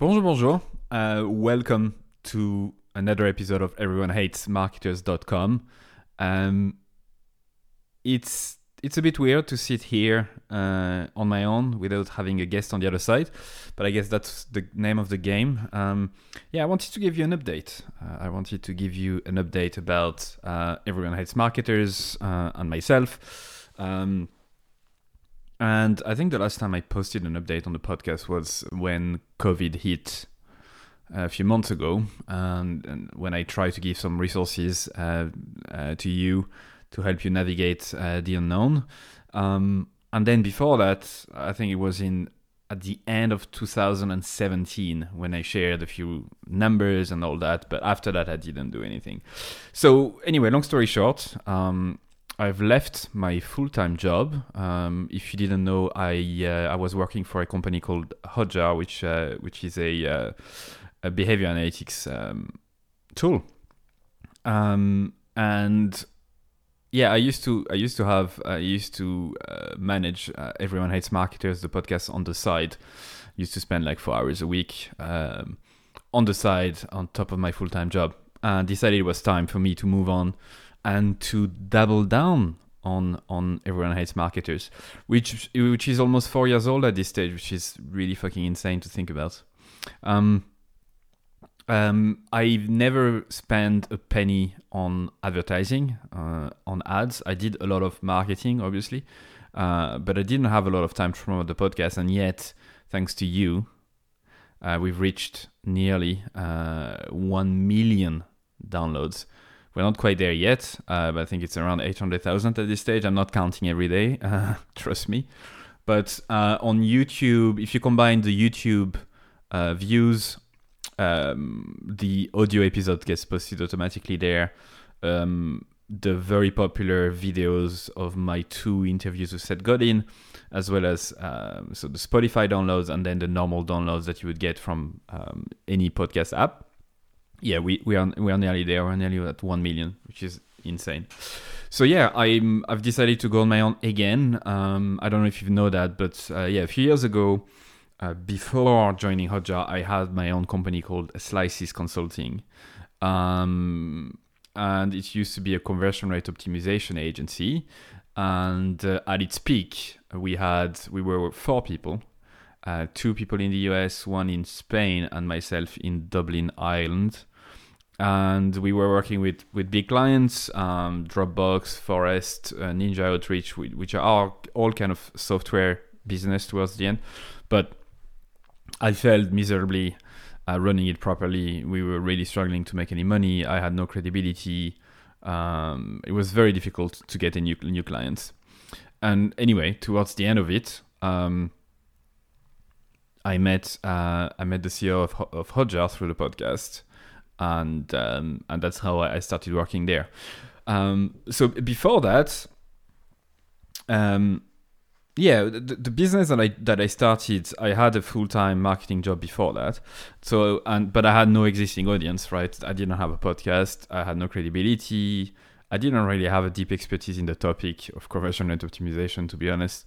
Bonjour, bonjour. Uh, welcome to another episode of Everyone Hates Marketers.com. Um, it's it's a bit weird to sit here uh, on my own without having a guest on the other side, but I guess that's the name of the game. Um, yeah, I wanted to give you an update. Uh, I wanted to give you an update about uh, Everyone Hates Marketers uh, and myself. Um, and I think the last time I posted an update on the podcast was when COVID hit a few months ago, and, and when I tried to give some resources uh, uh, to you to help you navigate uh, the unknown. Um, and then before that, I think it was in at the end of 2017 when I shared a few numbers and all that. But after that, I didn't do anything. So anyway, long story short, um, I've left my full-time job. Um, if you didn't know, I uh, I was working for a company called Hotjar, which uh, which is a, uh, a behavior analytics um, tool. Um, and yeah, I used to I used to have I used to uh, manage uh, Everyone Hates Marketers, the podcast on the side. Used to spend like four hours a week um, on the side on top of my full-time job. And decided it was time for me to move on and to double down on on everyone hates marketers which which is almost four years old at this stage which is really fucking insane to think about um, um, I've never spent a penny on advertising, uh, on ads. I did a lot of marketing, obviously, uh, but I didn't have a lot of time to promote the podcast. And yet, thanks to you, uh, we've reached nearly uh, 1 million downloads we're not quite there yet, uh, but I think it's around 800,000 at this stage. I'm not counting every day, uh, trust me. But uh, on YouTube, if you combine the YouTube uh, views, um, the audio episode gets posted automatically there. Um, the very popular videos of my two interviews with Seth Godin, as well as um, so the Spotify downloads and then the normal downloads that you would get from um, any podcast app yeah, we, we are we are nearly there. We're nearly at one million, which is insane. So yeah, I'm I've decided to go on my own again. Um, I don't know if you know that, but uh, yeah, a few years ago, uh, before joining Hotjar, I had my own company called Slices Consulting, um, and it used to be a conversion rate optimization agency. And uh, at its peak, we had we were four people, uh, two people in the US, one in Spain, and myself in Dublin, Ireland and we were working with with big clients um, dropbox Phorest uh, ninja outreach which are all kind of software business towards the end. But i failed miserably uh, running it properly. We were really struggling to make any money. I had no credibility. Um, it was very difficult to get a new, new clients. And anyway towards the end of it um, I met uh, I met the CEO of, of Hotjar through the podcast, and um, and that's how I started working there. Um, so before that, um, yeah, the, the, business that I that I started, I had a full time marketing job before that. So and but I had no existing audience, right? I didn't have a podcast. I had no credibility. I didn't really have a deep expertise in the topic of conversion rate optimization, to be honest.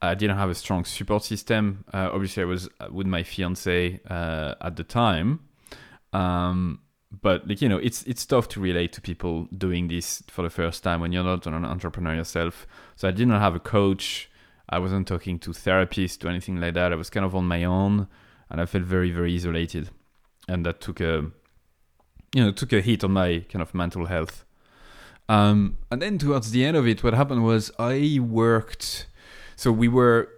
I didn't have a strong support system. Uh, obviously, I was with my fiance uh, at the time. Um, but like you know it's it's tough to relate to people doing this for the first time when you're not an entrepreneur yourself. So i didn't have a coach. I wasn't talking to therapists or anything like that. I was kind of on my own and i felt very very isolated. And that took a you know took a hit on my kind of mental health. Um, and then towards the end of it what happened was i worked so we were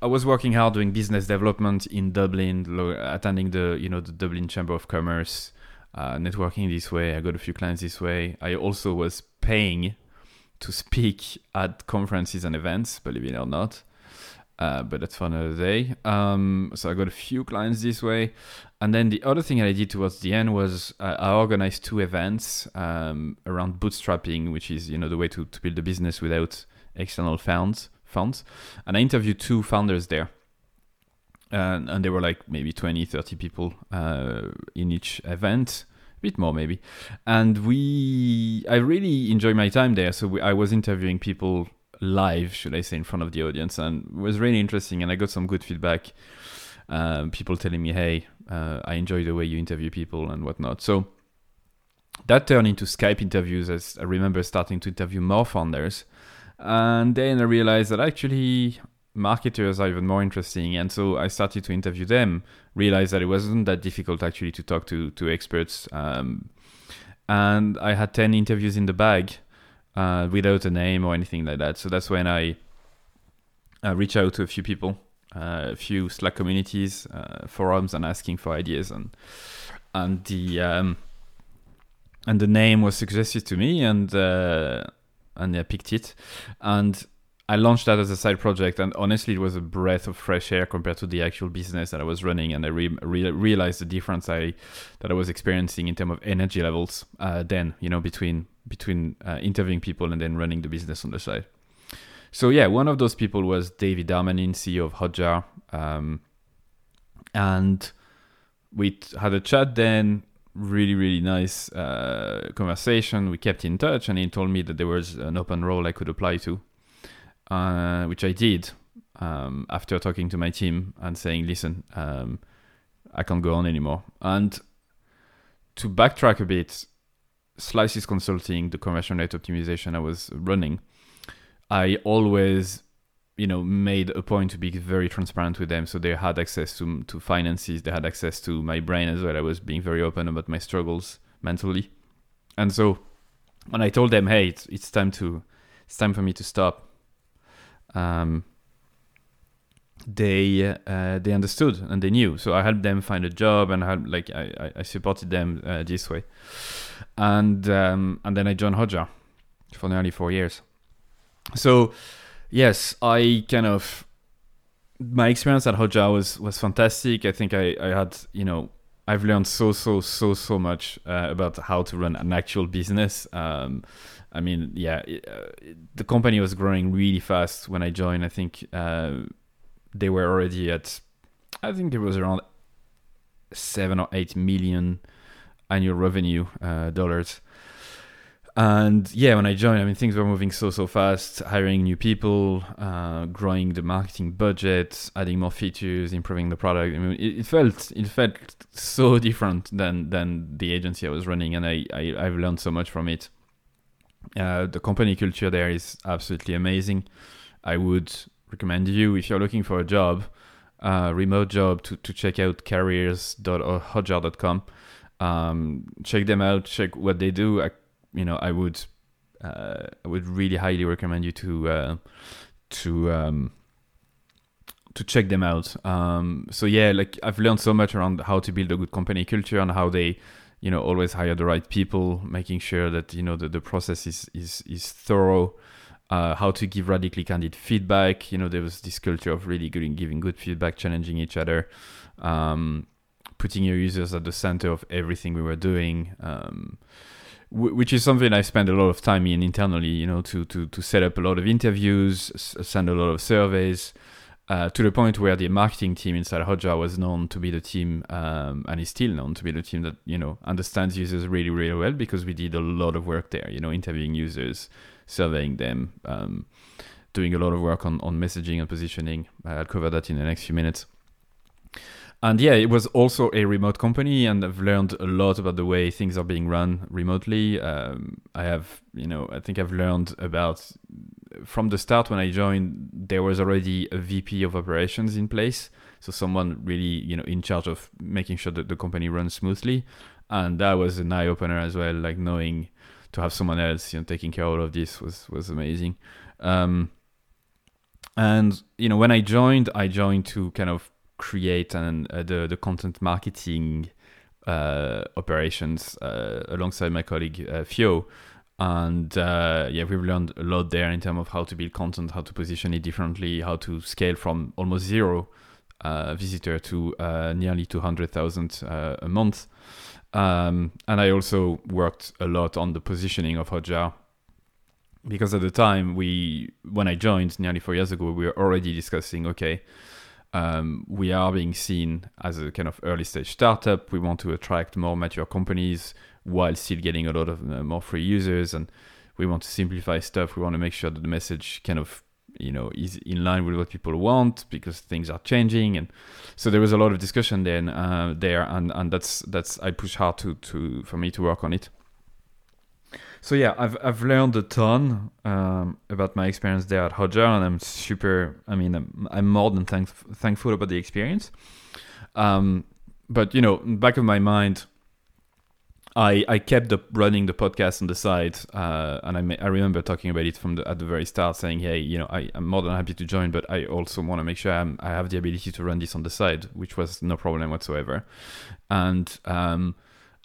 I was working hard doing business development in Dublin, attending the you know the Dublin Chamber of Commerce, uh, networking this way. I got a few clients this way. I also was paying to speak at conferences and events, believe it or not. Uh, but that's for another day. Um, so I got a few clients this way. And then the other thing I did towards the end was uh, I organized two events um, around bootstrapping, which is you know the way to, to build a business without external funds. Funds, and I interviewed two founders there and, and there were like maybe 20 30 people uh, in each event a bit more maybe and we i really enjoyed my time there so we, i was interviewing people live should i say in front of the audience and it was really interesting and i got some good feedback um, people telling me, "Hey, uh, I enjoy the way you interview people and whatnot." So that turned into Skype interviews. As I remember starting to interview more founders, and then I realized that actually marketers are even more interesting, and so I started to interview them. Realized that it wasn't that difficult actually to talk to to experts, um, and I had ten interviews in the bag uh, without a name or anything like that. So that's when I uh, reach out to a few people, uh, a few Slack communities, uh, forums, and asking for ideas. And and the um, and the name was suggested to me, and uh, and I picked it, and I launched that as a side project. And honestly, it was a breath of fresh air compared to the actual business that I was running. And I re- re- realized the difference I that I was experiencing in terms of energy levels. Uh, then you know between between uh, interviewing people and then running the business on the side. So yeah, one of those people was David Darmanin, CEO of Hotjar, um, and we had a chat then. Really, really nice uh, conversation. We kept in touch, and he told me that there was an open role I could apply to, uh, which I did um, after talking to my team and saying, "Listen, um, I can't go on anymore." And to backtrack a bit, Slices Consulting, the conversion rate optimization I was running, I always, you know, made a point to be very transparent with them. So they had access to to finances, they had access to my brain as well. I was being very open about my struggles mentally, and so when I told them, "Hey, it's, it's time to, it's time for me to stop," um, they uh, they understood and they knew. So I helped them find a job and I had like I, I supported them uh, this way, and um, and then I joined Hotjar for nearly four years. So yes, I kind of my experience at Hotjar was was fantastic. I think I I had you know I've learned so so so so much uh, about how to run an actual business. Um, I mean, yeah, it, uh, the company was growing really fast when I joined. I think uh, they were already at, I think it was around seven or eight million annual revenue uh, dollars. And yeah, when I joined, I mean, things were moving so so fast. Hiring new people, uh, growing the marketing budget, adding more features, improving the product. I mean, it, it, felt it felt so different than than the agency I was running, and I, I I've learned so much from it. Uh, the company culture there is absolutely amazing. I would recommend you if you're looking for a job, uh, remote job, to, to check out careers.hotjar.com. Um, check them out. Check what they do. I, you know, I would, uh, I would really highly recommend you to, uh, to, um, to check them out. Um, so yeah, like I've learned so much around how to build a good company culture and how they, you know, always hire the right people, making sure that you know the, the process is is is thorough uh, how to give radically candid feedback. You know, there was this culture of really good, giving good feedback, challenging each other, um, putting your users at the center of everything we were doing. Um, which is something I spend a lot of time in internally, you know, to, to, to set up a lot of interviews, send a lot of surveys, uh, to the point where the marketing team inside Hotjar was known to be the team, um, and is still known to be the team that you know understands users really, really well because we did a lot of work there. You know, interviewing users, surveying them, um, doing a lot of work on, on messaging and positioning. I'll cover that in the next few minutes. And yeah, it was also a remote company, and I've learned a lot about the way things are being run remotely. Um, I have, you know, I think I've learned about from the start when I joined, there was already a VP of operations in place, so someone really, you know, in charge of making sure that the company runs smoothly, and that was an eye opener as well, like knowing to have someone else you know taking care of all of this was was amazing. Um, and you know when i joined i joined to kind of create and uh, the the content marketing uh, operations uh, alongside my colleague Fio. And uh, yeah we've learned a lot there in terms of how to build content how to position it differently how to scale from almost zero uh, visitor to uh, nearly 200,000 uh, a month. Um, and I also worked a lot on the positioning of Hotjar because at the time we, when I joined nearly four years ago, we were already discussing, okay, um, we are being seen as a kind of early stage startup. We want to attract more mature companies while still getting a lot of uh, more free users, and we want to simplify stuff. We want to make sure that the message kind of you know is in line with what people want because things are changing and so there was a lot of discussion then uh, there and and that's that's I push hard to to for me to work on it so yeah I've I've learned a ton um, about my experience there at Hotjar and I'm super I mean I'm, I'm more than thank, thankful about the experience um, but you know back of my mind I, I kept the, running the podcast on the side, uh, and I, I remember talking about it from the, at the very start, saying, "Hey, you know, I, am more than happy to join, but I also want to make sure I'm, i have the ability to run this on the side, which was no problem whatsoever." And um,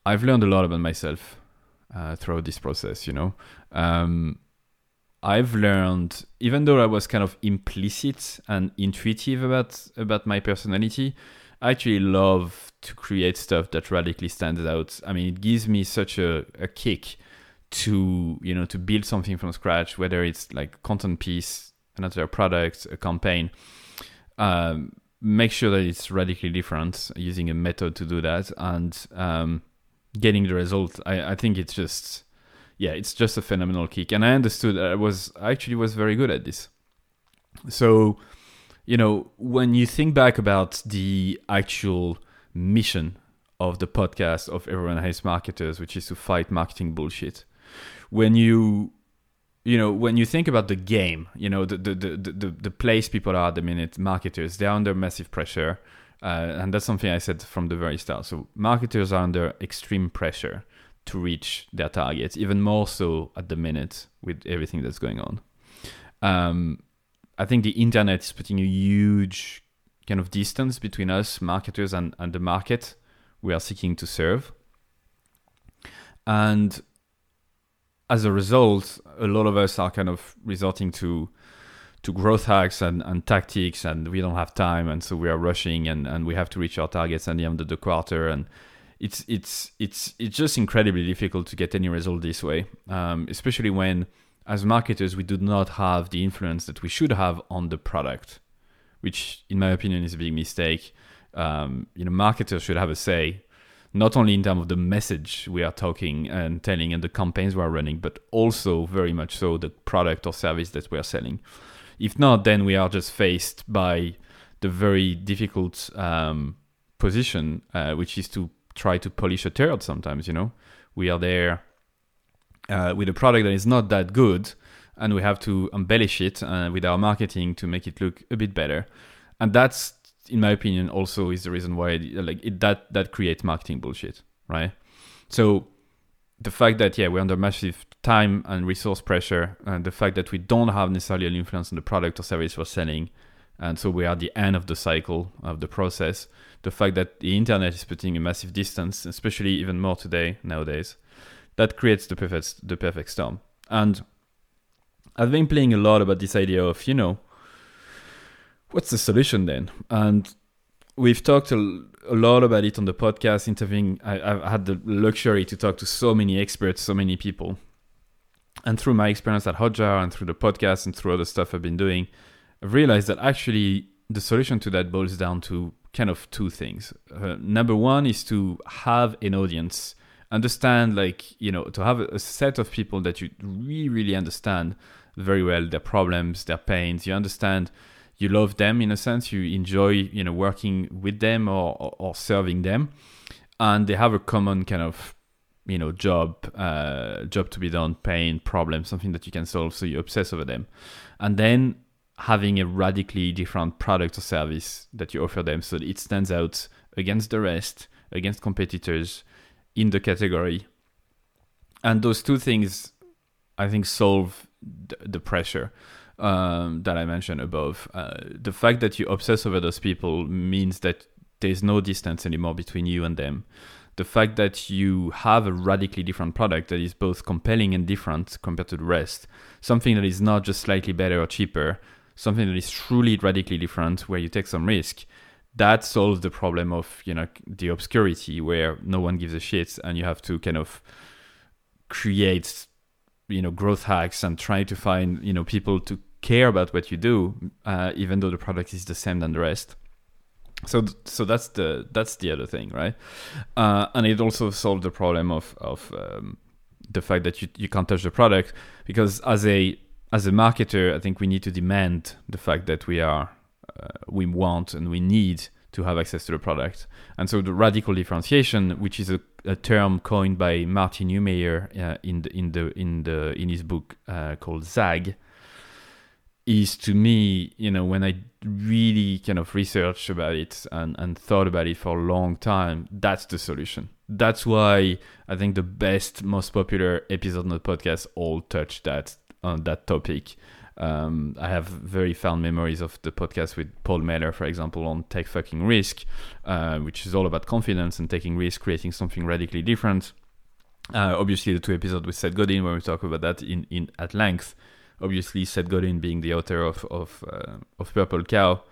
I've learned a lot about myself uh, throughout this process. You know, um, I've learned, even though I was kind of implicit and intuitive about about my personality, I actually love to create stuff that radically stands out. I mean, it gives me such a, a kick to you know to build something from scratch, whether it's like content piece, another product, a campaign. Um, make sure that it's radically different using a method to do that and um, getting the result. I, I think it's just yeah, it's just a phenomenal kick. And I understood I was I actually was very good at this. So you know when you think back about the actual mission of the podcast of Everyone Hates Marketers, which is to fight marketing bullshit. When you you know when you think about the game you know the the, the, the, the place people are at the minute marketers they're under massive pressure uh, and that's something i said from the very start so marketers are under extreme pressure to reach their targets even more so at the minute with everything that's going on um, i think the internet is putting a huge kind of distance between us marketers and, and the market we are seeking to serve. And as a result, a lot of us are kind of resorting to to growth hacks and, and tactics and we don't have time and so we are rushing and, and we have to reach our targets at the end of the quarter and it's it's it's it's just incredibly difficult to get any result this way um, especially when as marketers we do not have the influence that we should have on the product which in my opinion is a big mistake. Um, you know, marketers should have a say, not only in terms of the message we are talking and telling and the campaigns we are running, but also very much so the product or service that we are selling. If not, then we are just faced by the very difficult um, position, uh, which is to try to polish a turd. Sometimes, you know, we are there uh, with a product that is not that good and we have to embellish it uh, with our marketing to make it look a bit better. And that's, in my opinion, also is the reason why like it, that that creates marketing bullshit, right? So the fact that yeah we're under massive time and resource pressure, and the fact that we don't have necessarily an influence on the product or service we're selling, and so we are at the end of the cycle of the process. The fact that the internet is putting a massive distance, especially even more today nowadays, that creates the perfect the perfect storm. And I've been playing a lot about this idea of, you know, what's the solution then? And we've talked a, a lot about it on the podcast, interviewing. I, have had the luxury to talk to so many experts, so many people. And through my experience at Hotjar and through the podcast and through other stuff I've been doing, I've realized that actually the solution to that boils down to kind of two things. Uh, number one is to have an audience, understand, like, you know, to have a set of people that you really, really understand very well their problems, their pains. You understand, you love them in a sense. You enjoy, you know, working with them or, or, or serving them, and they have a common kind of, you know, job, uh, job to be done, pain, problem, something that you can solve. So you obsess over them, and then having a radically different product or service that you offer them so it stands out against the rest, against competitors in the category. And those two things, I think, solve the pressure um, that I mentioned above. Uh, the fact that you obsess over those people means that there's no distance anymore between you and them. The fact that you have a radically different product that is both compelling and different compared to the rest, something that is not just slightly better or cheaper, something that is truly radically different where you take some risk, that solves the problem of you know the obscurity where no one gives a shit and you have to kind of create you know growth hacks and try to find you know people to care about what you do uh, even though the product is the same than the rest. So so that's the that's the other thing right? Uh, and it also solved the problem of of um, the fact that you, you can't touch the product because as a as a marketer, I think we need to demand the fact that we are, uh, we want and we need to have access to the product. And so the radical differentiation, which is a, a term coined by Martin Neumeier uh, in the in the in the in his book uh, called Zag, is to me, you know, when I really kind of researched about it and, and thought about it for a long time, that's the solution. That's why I think the best, most popular episode on the podcast all touch that on that topic. Um, I have very fond memories of the podcast with Paul Meller, for example, on Take Fucking Risk, uh, which is all about confidence and taking risk, creating something radically different. Uh, obviously, the two episodes with Seth Godin, where we talk about that in, in at length obviously Seth Godin being the author of of, uh, of Purple Cow,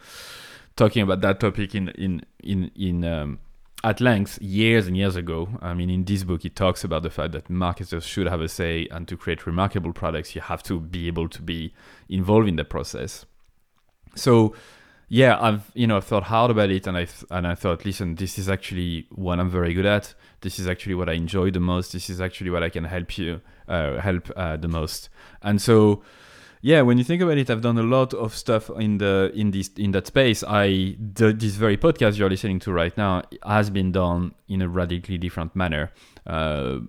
talking about that topic in in in in um, at length years and years ago. I mean, in this book, he talks about the fact that marketers should have a say, and to create remarkable products, you have to be able to be involved in the process. So, yeah, I've you know I've thought hard about it, and I and I thought, listen, this is actually what I'm very good at. This is actually what I enjoy the most. This is actually what I can help you uh, help uh, the most. And so yeah, when you think about it, I've done a lot of stuff in the in this in that space. I the, this very podcast you're listening to right now has been done in a radically different manner. Uh,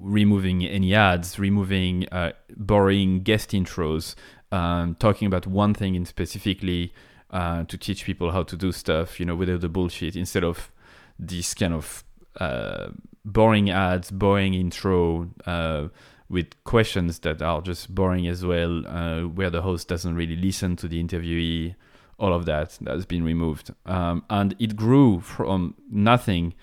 removing any ads, removing uh, boring guest intros, um, talking about one thing in specifically uh, to teach people how to do stuff, you know, without the bullshit, instead of this kind of uh, boring ads, boring intro, uh, with questions that are just boring as well, uh, where the host doesn't really listen to the interviewee. All of that has been removed, um, and it grew from nothing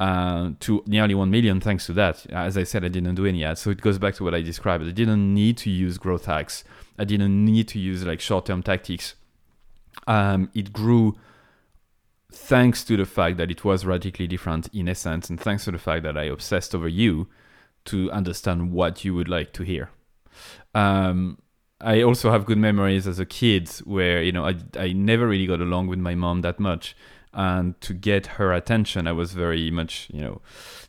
uh, to nearly 1 million thanks to that. As I said, I didn't do any ads. So it goes back to what I described. I didn't need to use growth hacks. I didn't need to use like short term tactics. Um, it grew thanks to the fact that it was radically different in essence, and thanks to the fact that I obsessed over you to understand what you would like to hear. Um, I also have good memories as a kid where you know I I never really got along with my mom that much, and to get her attention, I was very much you know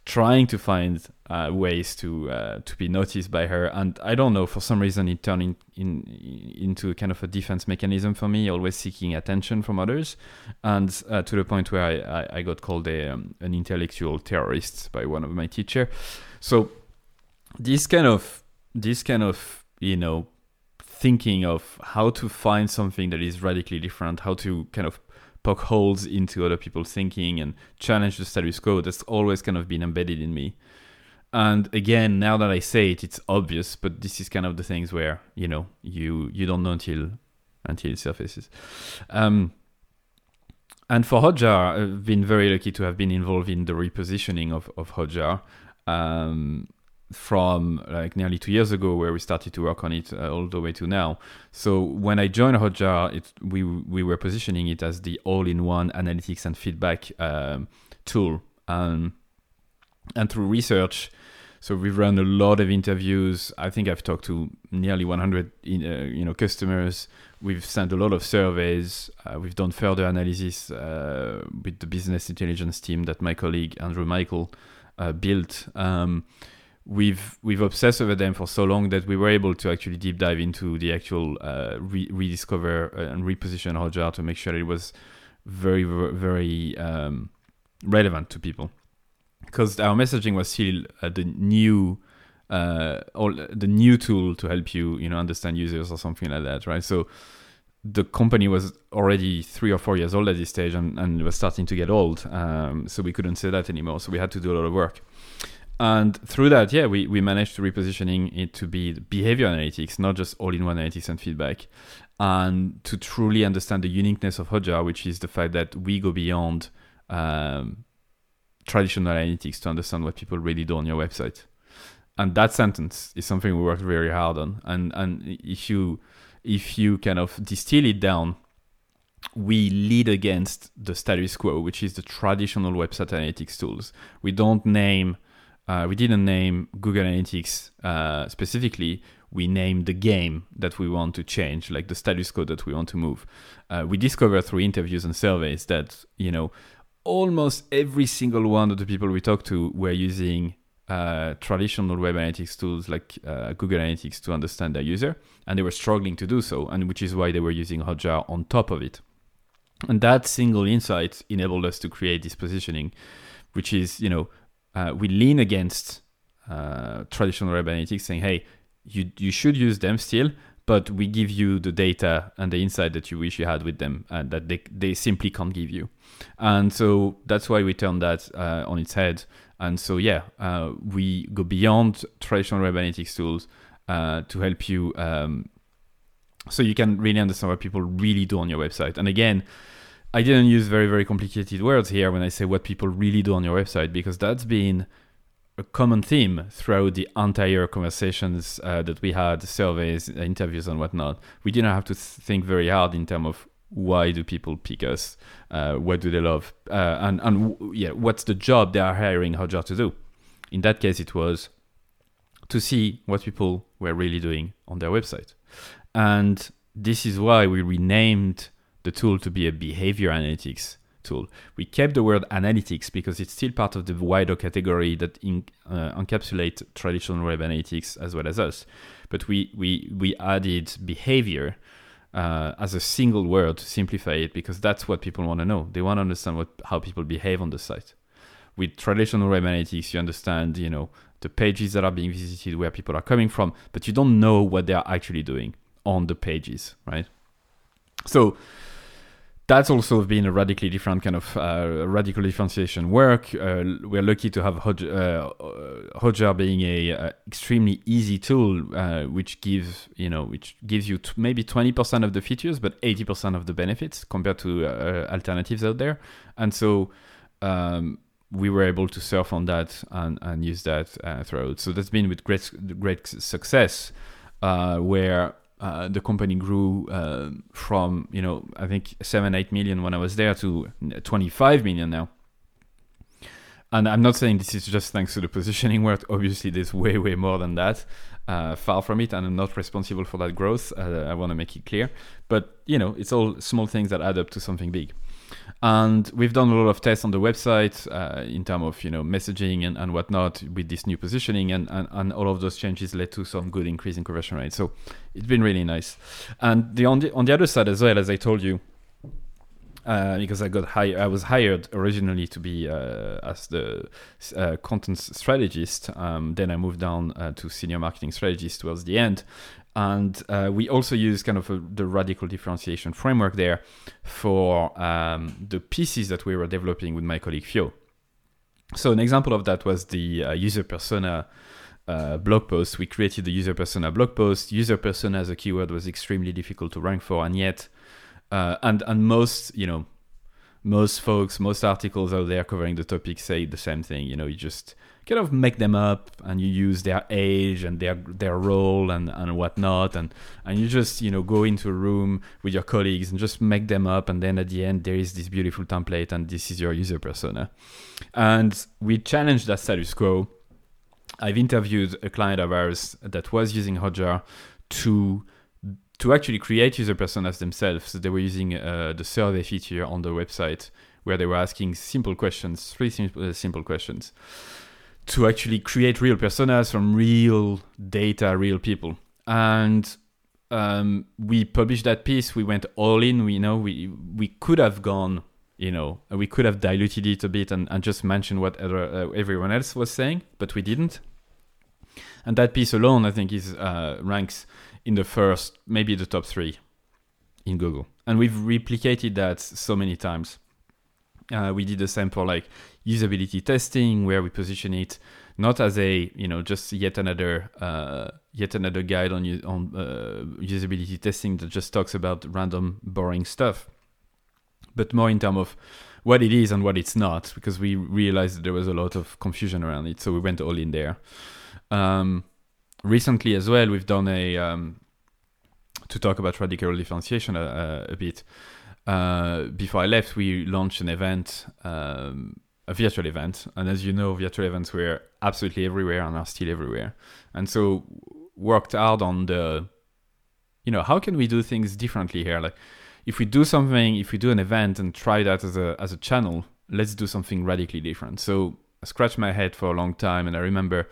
trying to find uh, ways to uh, to be noticed by her. And I don't know for some reason it turned in, in into kind of a defense mechanism for me, always seeking attention from others, and uh, to the point where I, I, I got called a um, an intellectual terrorist by one of my teacher. So this kind of this kind of you know thinking of how to find something that is radically different, how to kind of poke holes into other people's thinking and challenge the status quo. That's always kind of been embedded in me. And again, now that I say it, it's obvious, but this is kind of the things where you know you you don't know until until it surfaces. Um, and for Hotjar, I've been very lucky to have been involved in the repositioning of of Hotjar. Um, from like nearly two years ago where we started to work on it uh, all the way to now. So when i joined hotjar it, we we were positioning it as the all-in-one analytics and feedback um, tool. Um, and through research so we've run a lot of interviews. I think i've talked to nearly 100 in, uh, you know customers. We've sent a lot of surveys. Uh, we've done further analysis uh, with the business intelligence team that my colleague andrew michael uh, built. Um, we've we've obsessed over them for so long that we were able to actually deep dive into the actual uh, re- rediscover uh, and reposition Hotjar to make sure it was very very um, relevant to people. Because our messaging was still uh, the new uh, all the new tool to help you you know understand users or something like that right? So the company was already three or four years old at this stage and, and was starting to get old um, so we couldn't say that anymore. So we had to do a lot of work and through that, yeah, we, we managed to repositioning it to be behavior analytics, not just all-in-one analytics and feedback, and to truly understand the uniqueness of Hotjar, which is the fact that we go beyond um, traditional analytics to understand what people really do on your website. And that sentence is something we worked very hard on. And and if you if you kind of distill it down, we lead against the status quo, which is the traditional website analytics tools. We don't name uh, we didn't name Google Analytics uh, specifically. We named the game that we want to change, like the status quo that we want to move. Uh, we discovered through interviews and surveys that you know almost every single one of the people we talked to were using uh, traditional web analytics tools like uh, Google Analytics to understand their user, and they were struggling to do so, and which is why they were using Hotjar on top of it. And that single insight enabled us to create this positioning, which is, you know, uh, we lean against uh, traditional web analytics, saying, hey, you you should use them still, but we give you the data and the insight that you wish you had with them and that they, they simply can't give you. And so that's why we turn that uh, on its head. And so, yeah, uh, we go beyond traditional web analytics tools uh, to help you um, so you can really understand what people really do on your website. And again, I didn't use very, very complicated words here when I say what people really do on your website because that's been a common theme throughout the entire conversations uh, that we had, surveys, interviews, and whatnot. We didn't have to think very hard in terms of why do people pick us, uh, what do they love, uh, and and yeah, what's the job they are hiring Hotjar to do. In that case, it was to see what people were really doing on their website, and this is why we renamed the tool to be a behavior analytics tool. We kept the word analytics because it's still part of the wider category that in, uh, encapsulate traditional web analytics as well as us. But we we we added behavior uh, as a single word to simplify it because that's what people want to know. They want to understand what how people behave on the site. With traditional web analytics, you understand you know the pages that are being visited, where people are coming from, but you don't know what they are actually doing on the pages, right? So that's also been a radically different kind of uh, radical differentiation work. Uh, we're lucky to have Hoj- uh, Hotjar being a uh, extremely easy tool, uh, which gives you know which gives you t- maybe twenty percent of the features, but eighty percent of the benefits compared to uh, alternatives out there. And so um, we were able to surf on that and, and use that throughout. So that's been with great great success, where uh, the company grew uh, from you know I think seven eight million when I was there to 25 million now. And I'm not saying this is just thanks to the positioning work. Obviously, there's way way more than that. Uh, far from it, and I'm not responsible for that growth. Uh, I want to make it clear. But you know, it's all small things that add up to something big. And we've done a lot of tests on the website uh, in terms of you know messaging and, and whatnot with this new positioning, and, and, and all of those changes led to some good increase in conversion rate. So it's been really nice. And the on the on the other side as well, as I told you, uh, because I got hired. I was hired originally to be uh, as the uh, content strategist. Um, then I moved down uh, to senior marketing strategist towards the end, and uh, we also use kind of a, the radical differentiation framework there for um, the pieces that we were developing with my colleague Fio. So an example of that was the uh, user persona uh, blog post. We created the user persona blog post. User persona as a keyword was extremely difficult to rank for, and yet, uh, and and most you know, most folks, most articles out there covering the topic say the same thing. You know, you just kind of make them up and you use their age and their their role and, and whatnot. And and you just you know go into a room with your colleagues and just make them up. And then at the end there is this beautiful template and this is your user persona. And we challenged that status quo. I've interviewed a client of ours that was using hotjar to to actually create user personas themselves they were using uh, the survey feature on the website where they were asking simple questions three simple, uh, simple questions to actually create real personas from real data, real people. And um, we published that piece. We went all in. We you know we we could have gone, you know, we could have diluted it a bit and, and just mentioned what other, uh, everyone else was saying, but we didn't. And that piece alone, I think, is uh, ranks in the first, maybe the top three in Google. And we've replicated that so many times. Uh, we did the same for like usability testing, where we position it not as a you know just yet another uh, yet another guide on on uh, usability testing that just talks about random boring stuff, but more in terms of what it is and what it's not, because we realized there was a lot of confusion around it, so we went all in there. Um, recently as well, we've done a um, to talk about radical differentiation a, a bit. Uh, before I left, we launched an event, um, a virtual event, and as you know, virtual events were absolutely everywhere and are still everywhere. And so worked hard on the, you know, how can we do things differently here? Like, if we do something, if we do an event and try that as a as a channel, let's do something radically different. So I scratched my head for a long time, and I remember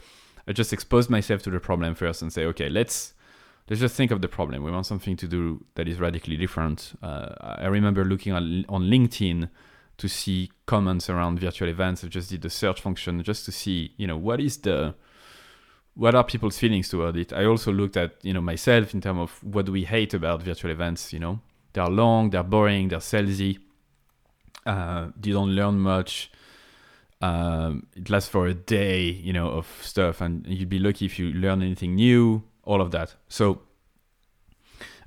I just exposed myself to the problem first and say, okay, let's let's just think of the problem. We want something to do that is radically different. Uh, I remember looking on, on LinkedIn to see comments around virtual events. I just did the search function just to see, you know, what is the what are people's feelings toward it. I also looked at, you know, myself in terms of what do we hate about virtual events. You know, they're long, they're boring, they're salesy. Uh, you don't learn much. Um, it lasts for a day, you know, of stuff, and you'd be lucky if you learn anything new. All of that. So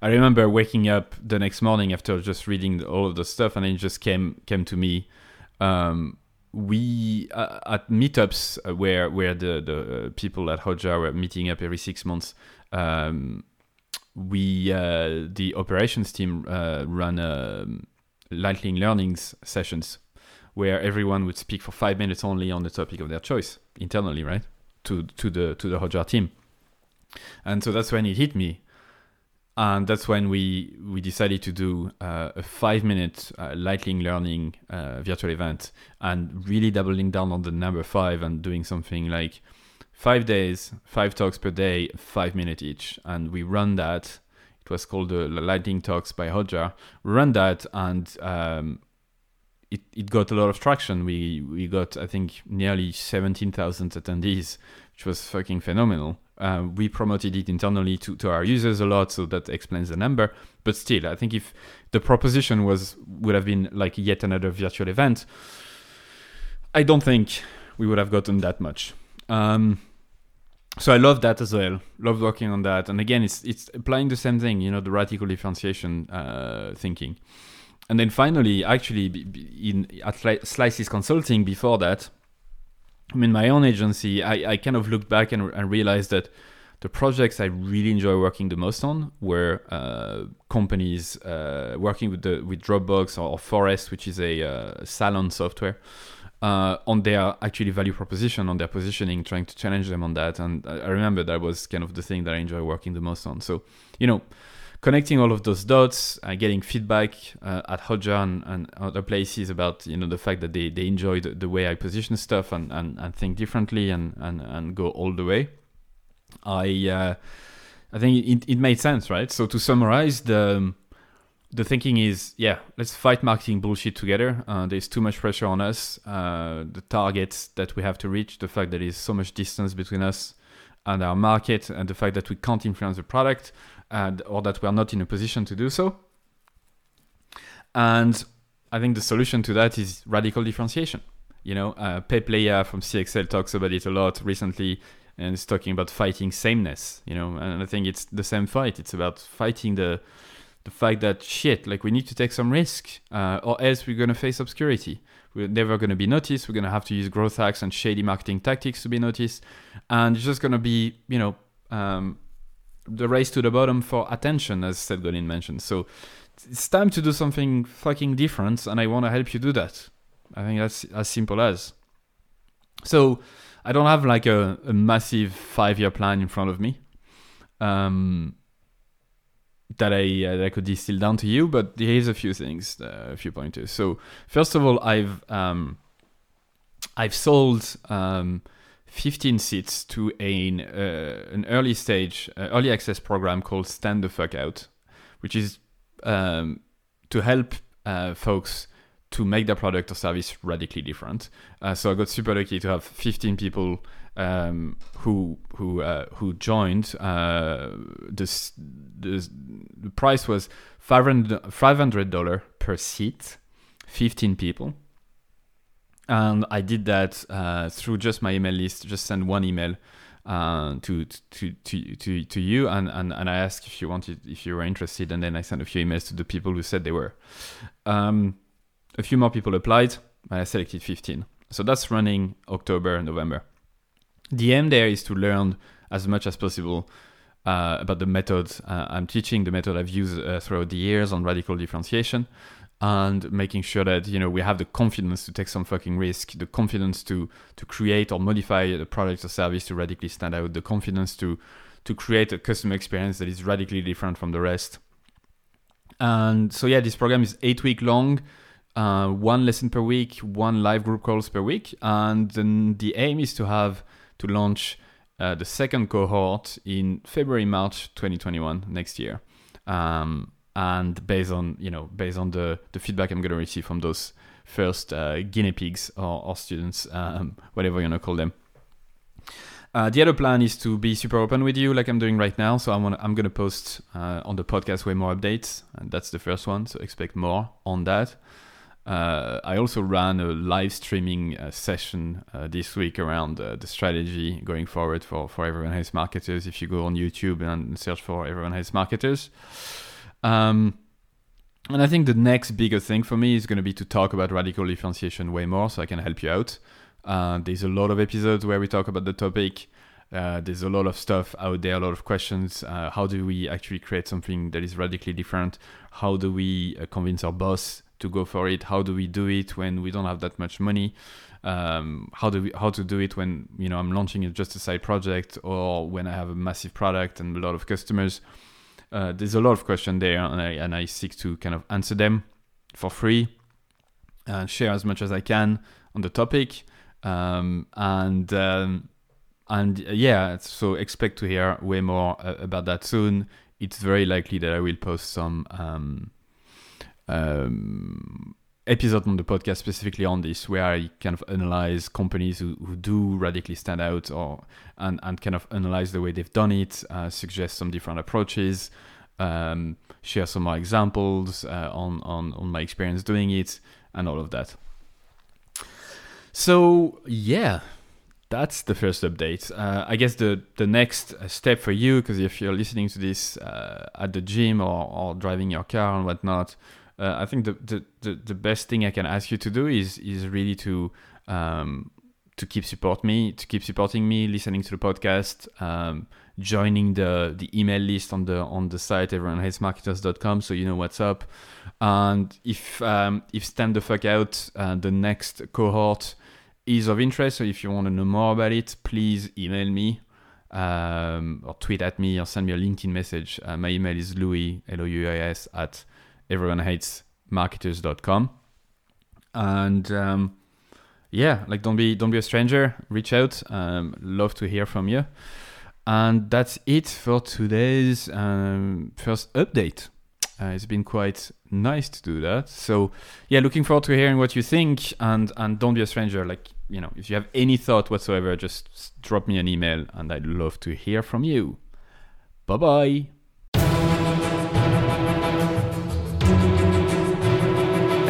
I remember waking up the next morning after just reading all of the stuff, and it just came came to me. Um, we uh, at meetups uh, where where the the people at Hotjar were meeting up every six months. Um, we uh, the operations team uh, run um, lightning learnings sessions where everyone would speak for five minutes only on the topic of their choice internally, right? To to the to the Hotjar team. And so that's when it hit me and that's when we we decided to do uh, a five minute uh, lightning learning uh, virtual event and really doubling down on the number five and doing something like five days five talks per day five minutes each and we run that it was called the lightning talks by Hotjar we run that and um, it, it got a lot of traction we we got i think nearly 17000 attendees which was fucking phenomenal uh, we promoted it internally to, to our users a lot, so that explains the number. But still, I think if the proposition was would have been like yet another virtual event, I don't think we would have gotten that much. Um, so I love that as well. Love working on that. And again, it's it's applying the same thing, you know, the radical differentiation uh, thinking. And then finally, actually, in at Slices Consulting before that, I mean, my own agency, I, I kind of looked back and, and realized that the projects I really enjoy working the most on were uh, companies uh, working with the with Dropbox or, or Phorest, which is a uh, salon software, uh, on their actually value proposition, on their positioning, trying to challenge them on that. And I, I remember that was kind of the thing that I enjoy working the most on. So, you know, connecting all of those dots, uh, getting feedback uh, at Hotjar and, and, other places about you know the fact that they, they enjoy the, the way I position stuff and, and, and think differently and, and, and go all the way. I uh, I think it, it made sense, right? So to summarize, the the thinking is, yeah, let's fight marketing bullshit together. Uh, there's too much pressure on us. Uh, the targets that we have to reach, the fact that there's so much distance between us and our market, and the fact that we can't influence the product or that we are not in a position to do so. And I think the solution to that is radical differentiation. You know, uh, Peep Laja from CXL talks about it a lot recently, and is talking about fighting sameness. You know, and I think it's the same fight. It's about fighting the the fact that shit, like we need to take some risk, uh, or else we're gonna face obscurity. We're never gonna be noticed. We're gonna have to use growth hacks and shady marketing tactics to be noticed, and it's just gonna be, you know, um, the race to the bottom for attention, as Seth Godin mentioned. So it's time to do something fucking different, and I want to help you do that. I think that's as simple as. So I don't have like a, a massive five year plan in front of me um, that I uh, that I could distill down to you, but here's a few things, uh, a few pointers. So first of all, I've um, I've sold. Um, 15 seats to a, uh, an early stage, uh, early access program called Stand the Fuck Out, which is um, to help uh, folks to make their product or service radically different. Uh, so I got super lucky to have 15 people um, who who uh, who joined. Uh, this, this, the price was $500 per seat, 15 people and I did that uh, through just my email list. Just send one email uh, to, to to to to you, and, and and I asked if you wanted if you were interested, and then I sent a few emails to the people who said they were. Um, a few more people applied, and I selected 15. So that's running October, November. The aim there is to learn as much as possible uh, about the method uh, I'm teaching, the method I've used uh, throughout the years on radical differentiation, and making sure that you know we have the confidence to take some fucking risk the confidence to to create or modify the product or service to radically stand out the confidence to to create a customer experience that is radically different from the rest and so yeah this program is eight week long uh, one lesson per week, one live group calls per week, and then the aim is to have to launch uh, the second cohort in February March 2021 next year. Um, and based on you know based on the the feedback I'm going to receive from those first uh, guinea pigs or, or students, um, whatever you want to call them. Uh, the other plan is to be super open with you, like I'm doing right now. So I'm gonna, I'm gonna post uh, on the podcast way more updates, and that's the first one. So expect more on that. Uh, I also ran a live streaming uh, session uh, this week around uh, the strategy going forward for for everyone hates marketers. If you go on YouTube and search for everyone hates marketers. Um, and I think the next bigger thing for me is going to be to talk about radical differentiation way more so I can help you out. Uh, there's a lot of episodes where we talk about the topic. Uh, there's a lot of stuff out there, a lot of questions. Uh, how do we actually create something that is radically different? How do we uh, convince our boss to go for it? How do we do it when we don't have that much money? Um, how do we how to do it when you know I'm launching just a side project or when I have a massive product and a lot of customers? Uh, there's a lot of questions there, and I and I seek to kind of answer them for free and share as much as I can on the topic. Um, and um, and yeah, so expect to hear way more uh, about that soon. It's very likely that I will post some um, um, episode on the podcast specifically on this, where I kind of analyze companies who, who do radically stand out, or and and kind of analyze the way they've done it, uh, suggest some different approaches, um, share some more examples uh, on on on my experience doing it, and all of that. So yeah, that's the first update. Uh, I guess the the next step for you, because if you're listening to this uh, at the gym or, or driving your car and whatnot, uh, I think the, the, the the best thing I can ask you to do is is really to um, to keep support me, to keep supporting me, listening to the podcast, um, joining the the email list on the on the site everyonehatesmarketers.com so you know what's up. And if um, if stand the fuck out, uh, the next cohort is of interest, so if you want to know more about it, please email me um, or tweet at me or send me a LinkedIn message. Uh, my email is louis, L-O-U-I-S, at everyonehatesmarketers.com. And um, yeah, like don't be don't be a stranger. Reach out. Um, love to hear from you. And that's it for today's um, first update. Uh, it's been quite nice to do that. So yeah, looking forward to hearing what you think. And and don't be a stranger. Like you know, if you have any thought whatsoever, just drop me an email, and I'd love to hear from you. Bye bye.